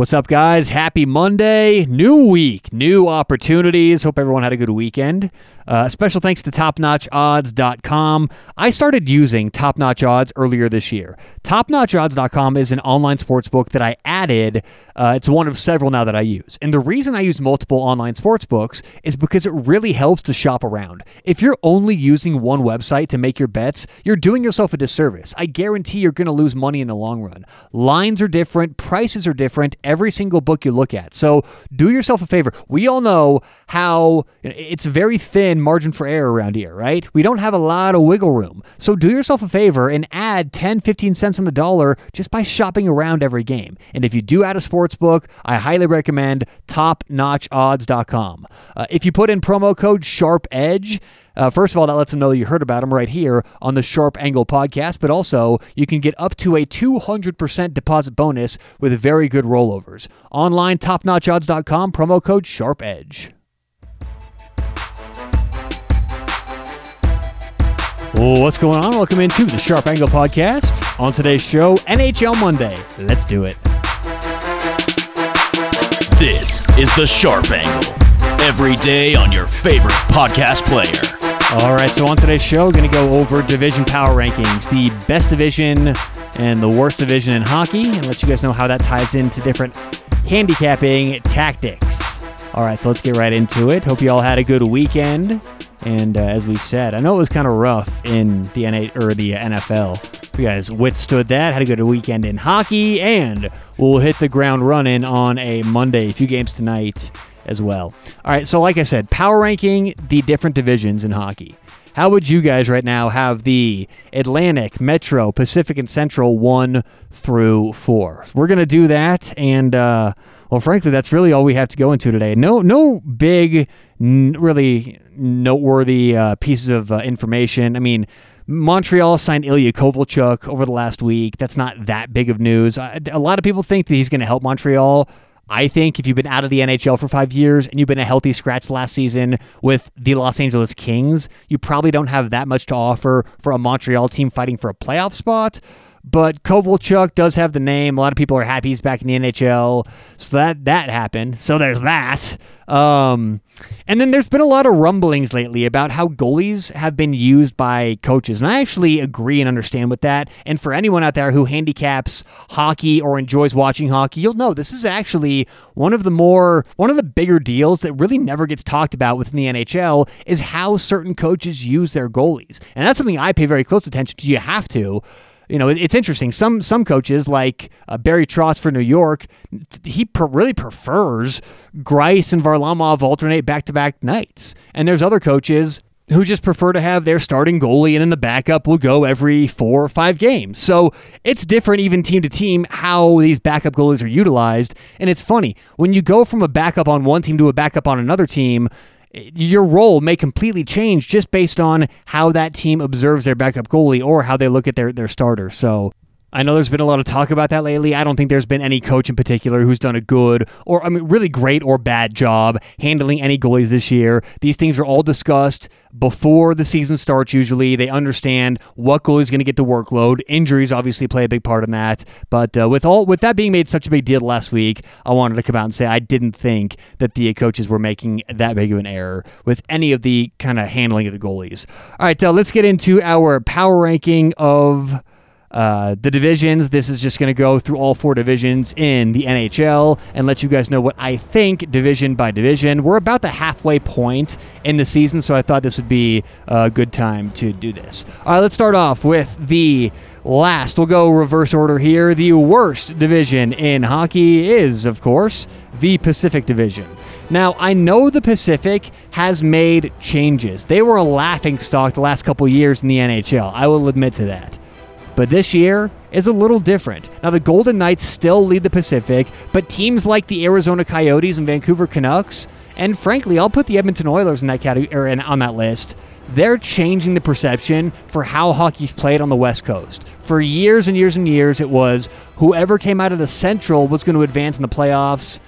What's up, guys? Happy Monday. New week, new opportunities. Hope everyone had a good weekend. Uh, special thanks to TopNotchOdds.com. I started using Top Notch Odds earlier this year. TopNotchOdds.com is an online sports book that I added. Uh, it's one of several now that I use. And the reason I use multiple online sports books is because it really helps to shop around. If you're only using one website to make your bets, you're doing yourself a disservice. I guarantee you're going to lose money in the long run. Lines are different, prices are different, every single book you look at. So do yourself a favor. We all know how it's very thin margin for error around here, right? We don't have a lot of wiggle room. So do yourself a favor and add 10, 15 cents on the dollar just by shopping around every game. And if you do add a sports book, I highly recommend topnotchodds.com. Uh, if you put in promo code Sharp Edge, uh, first of all, that lets them know you heard about them right here on the Sharp Angle podcast, but also you can get up to a 200% deposit bonus with very good rollovers. Online, topnotchodds.com, promo code Sharp Edge. What's going on? Welcome into the Sharp Angle Podcast. On today's show, NHL Monday. Let's do it. This is the Sharp Angle. Every day on your favorite podcast player. All right, so on today's show, we're going to go over division power rankings, the best division and the worst division in hockey, and let you guys know how that ties into different handicapping tactics. All right, so let's get right into it. Hope you all had a good weekend. And uh, as we said, I know it was kind of rough in the NA or the NFL. You guys withstood that. Had a good weekend in hockey, and we'll hit the ground running on a Monday. A few games tonight as well. All right, so like I said, power ranking the different divisions in hockey. How would you guys right now have the Atlantic, Metro, Pacific, and Central one through four? We're gonna do that, and uh, well, frankly, that's really all we have to go into today. No, no big, n- really noteworthy uh, pieces of uh, information. I mean, Montreal signed Ilya Kovalchuk over the last week. That's not that big of news. A lot of people think that he's going to help Montreal. I think if you've been out of the NHL for five years and you've been a healthy scratch last season with the Los Angeles Kings, you probably don't have that much to offer for a Montreal team fighting for a playoff spot. But Kovalchuk does have the name. A lot of people are happy he's back in the NHL. So that that happened. So there's that. Um, and then there's been a lot of rumblings lately about how goalies have been used by coaches. And I actually agree and understand with that. And for anyone out there who handicaps hockey or enjoys watching hockey, you'll know this is actually one of the more, one of the bigger deals that really never gets talked about within the NHL is how certain coaches use their goalies. And that's something I pay very close attention to. You have to you know, it's interesting. Some some coaches like uh, Barry Trotz for New York, he per- really prefers Greiss and Varlamov alternate back to back nights, and there's other coaches who just prefer to have their starting goalie and then the backup will go every four or five games. So it's different even team to team how these backup goalies are utilized. And it's funny, when you go from a backup on one team to a backup on another team, your role may completely change just based on how that team observes their backup goalie or how they look at their, their starter. So I know there's been a lot of talk about that lately. I don't think there's been any coach in particular who's done a good or I mean really great or bad job handling any goalies this year. These things are all discussed before the season starts usually. They understand what goalie is going to get the workload. Injuries obviously play a big part in that. But uh, with all with that being made such a big deal last week, I wanted to come out and say I didn't think that the coaches were making that big of an error with any of the kind of handling of the goalies. All right, uh, let's get into our power ranking of uh, the divisions. This is just going to go through all four divisions in the NHL and let you guys know what I think division by division. We're about the halfway point in the season, so I thought this would be a good time to do this. All right, let's start off with the last. We'll go reverse order here. The worst division in hockey is, of course, the Pacific Division. Now, I know the Pacific has made changes. They were a laughing stock the last couple years in the NHL. I will admit to that. But this year is a little different. Now, the Golden Knights still lead the Pacific, but teams like the Arizona Coyotes and Vancouver Canucks, and frankly, I'll put the Edmonton Oilers in that category on that list. They're changing the perception for how hockey's played on the West Coast. For years and years and years, it was whoever came out of the Central was going to advance in the playoffs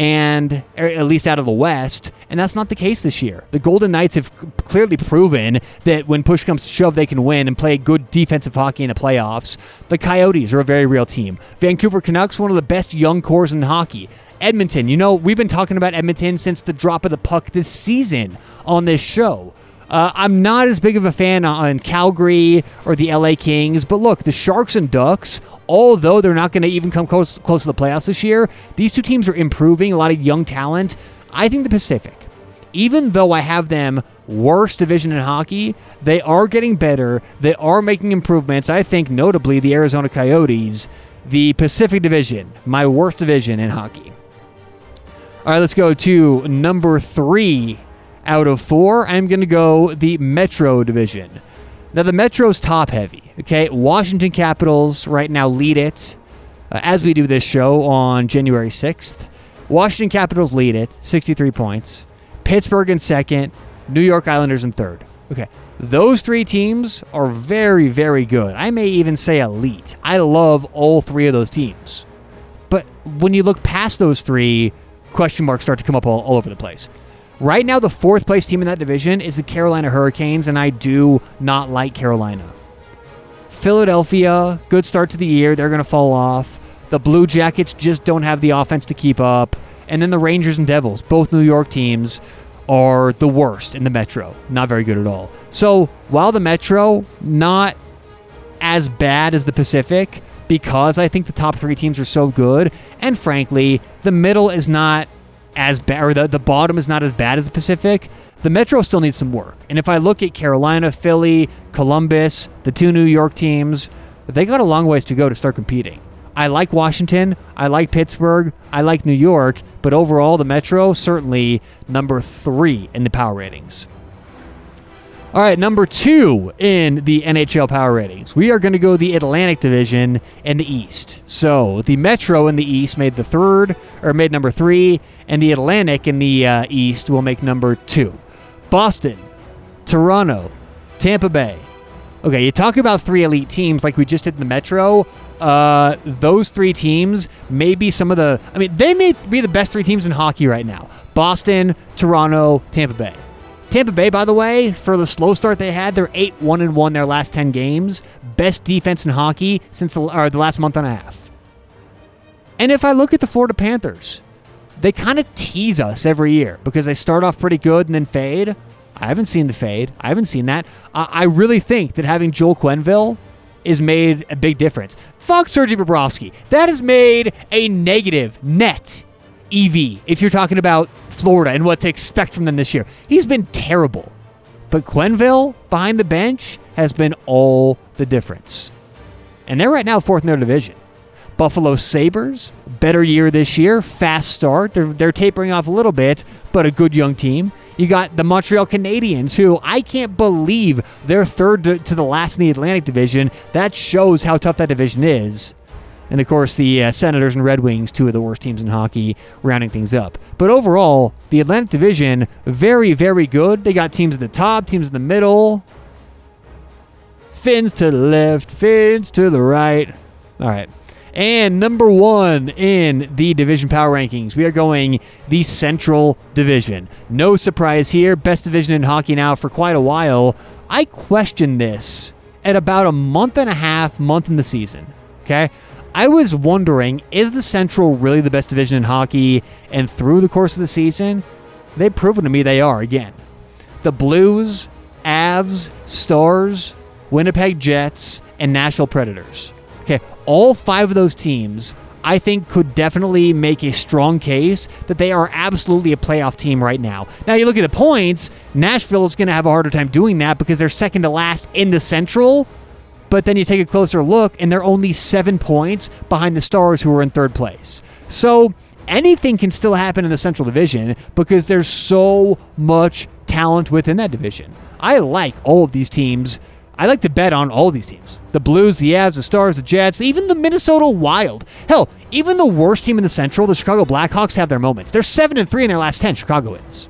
and er, at least out of the West, and that's not the case this year. The Golden Knights have clearly proven that when push comes to shove, they can win and play good defensive hockey in the playoffs. The Coyotes are a very real team. Vancouver Canucks, one of the best young cores in hockey. Edmonton, you know, we've been talking about Edmonton since the drop of the puck this season on this show. Uh, I'm not as big of a fan on Calgary or the LA Kings, but look, the Sharks and Ducks, although they're not going to even come close, close to the playoffs this year, these two teams are improving, a lot of young talent. I think the Pacific, even though I have them worst division in hockey, they are getting better. They are making improvements. I think, notably, the Arizona Coyotes, the Pacific Division, my worst division in hockey. All right, let's go to number three out of four, I'm going to go the Metro Division. Now, the Metro's top heavy, okay? Washington Capitals right now lead it uh, as we do this show on January 6th. Washington Capitals lead it, 63 points. Pittsburgh in second, New York Islanders in third. Okay, those three teams are very, very good. I may even say elite. I love all three of those teams. But when you look past those three, question marks start to come up all, all over the place. Right now, the fourth place team in that division is the Carolina Hurricanes, and I do not like Carolina. Philadelphia, good start to the year. They're going to fall off. The Blue Jackets just don't have the offense to keep up. And then the Rangers and Devils, both New York teams, are the worst in the Metro. Not very good at all. So while the Metro, not as bad as the Pacific, because I think the top three teams are so good, and frankly, the middle is not as bad, or the, the bottom is not as bad as the Pacific, the Metro still needs some work. And if I look at Carolina, Philly, Columbus, the two New York teams, they got a long ways to go to start competing. I like Washington, I like Pittsburgh, I like New York, but overall, the Metro certainly number three in the power ratings. All right, number two in the NHL power ratings. We are going to go the Atlantic Division and the East. So the Metro in the East made the third, or made number three, and the Atlantic in the uh, East will make number two. Boston, Toronto, Tampa Bay. Okay, you talk about three elite teams like we just did in the Metro. Uh, those three teams may be some of the. I mean, they may be the best three teams in hockey right now Boston, Toronto, Tampa Bay. Tampa Bay, by the way, for the slow start they had, they're 8 1 and 1 their last 10 games. Best defense in hockey since the, or the last month and a half. And if I look at the Florida Panthers, they kind of tease us every year because they start off pretty good and then fade. I haven't seen the fade. I haven't seen that. I really think that having Joel Quenneville is made a big difference. Fuck Sergei Bobrovsky. That has made a negative net EV if you're talking about Florida and what to expect from them this year. He's been terrible. But Quenneville behind the bench has been all the difference. And they're right now fourth in their division. Buffalo Sabres, better year this year, fast start. They're, they're tapering off a little bit, but a good young team. You got the Montreal Canadiens, who I can't believe they're third to, to the last in the Atlantic Division. That shows how tough that division is. And of course, the uh, Senators and Red Wings, two of the worst teams in hockey, rounding things up. But overall, the Atlantic Division, very, very good. They got teams at the top, teams in the middle. Fins to the left, fins to the right. All right. And number one in the division power rankings, we are going the Central Division. No surprise here. Best division in hockey now for quite a while. I questioned this at about a month and a half, month in the season. Okay. I was wondering, is the Central really the best division in hockey? And through the course of the season, they've proven to me they are again. The Blues, Avs, Stars, Winnipeg Jets, and Nashville Predators. Okay, all five of those teams, I think, could definitely make a strong case that they are absolutely a playoff team right now. Now, you look at the points, Nashville is going to have a harder time doing that because they're second to last in the Central. But then you take a closer look, and they're only seven points behind the Stars, who are in third place. So anything can still happen in the Central Division because there's so much talent within that division. I like all of these teams. I like to bet on all of these teams. The Blues, the Avs, the Stars, the Jets, even the Minnesota Wild. Hell, even the worst team in the Central, the Chicago Blackhawks, have their moments. They're 7 and 3 in their last 10, Chicago is.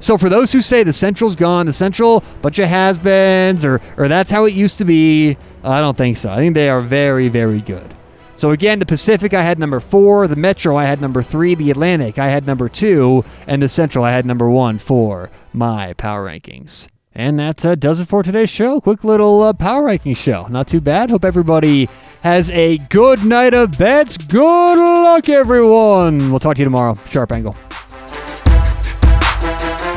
So for those who say the Central's gone, the Central bunch of has-beens, or or that's how it used to be, I don't think so. I think they are very, very good. So again, the Pacific I had number four, the Metro I had number three, the Atlantic I had number two, and the Central I had number one for my power rankings. And that uh, does it for today's show. Quick little uh, power ranking show. Not too bad. Hope everybody has a good night of bets. Good luck, everyone. We'll talk to you tomorrow. Sharp Angle.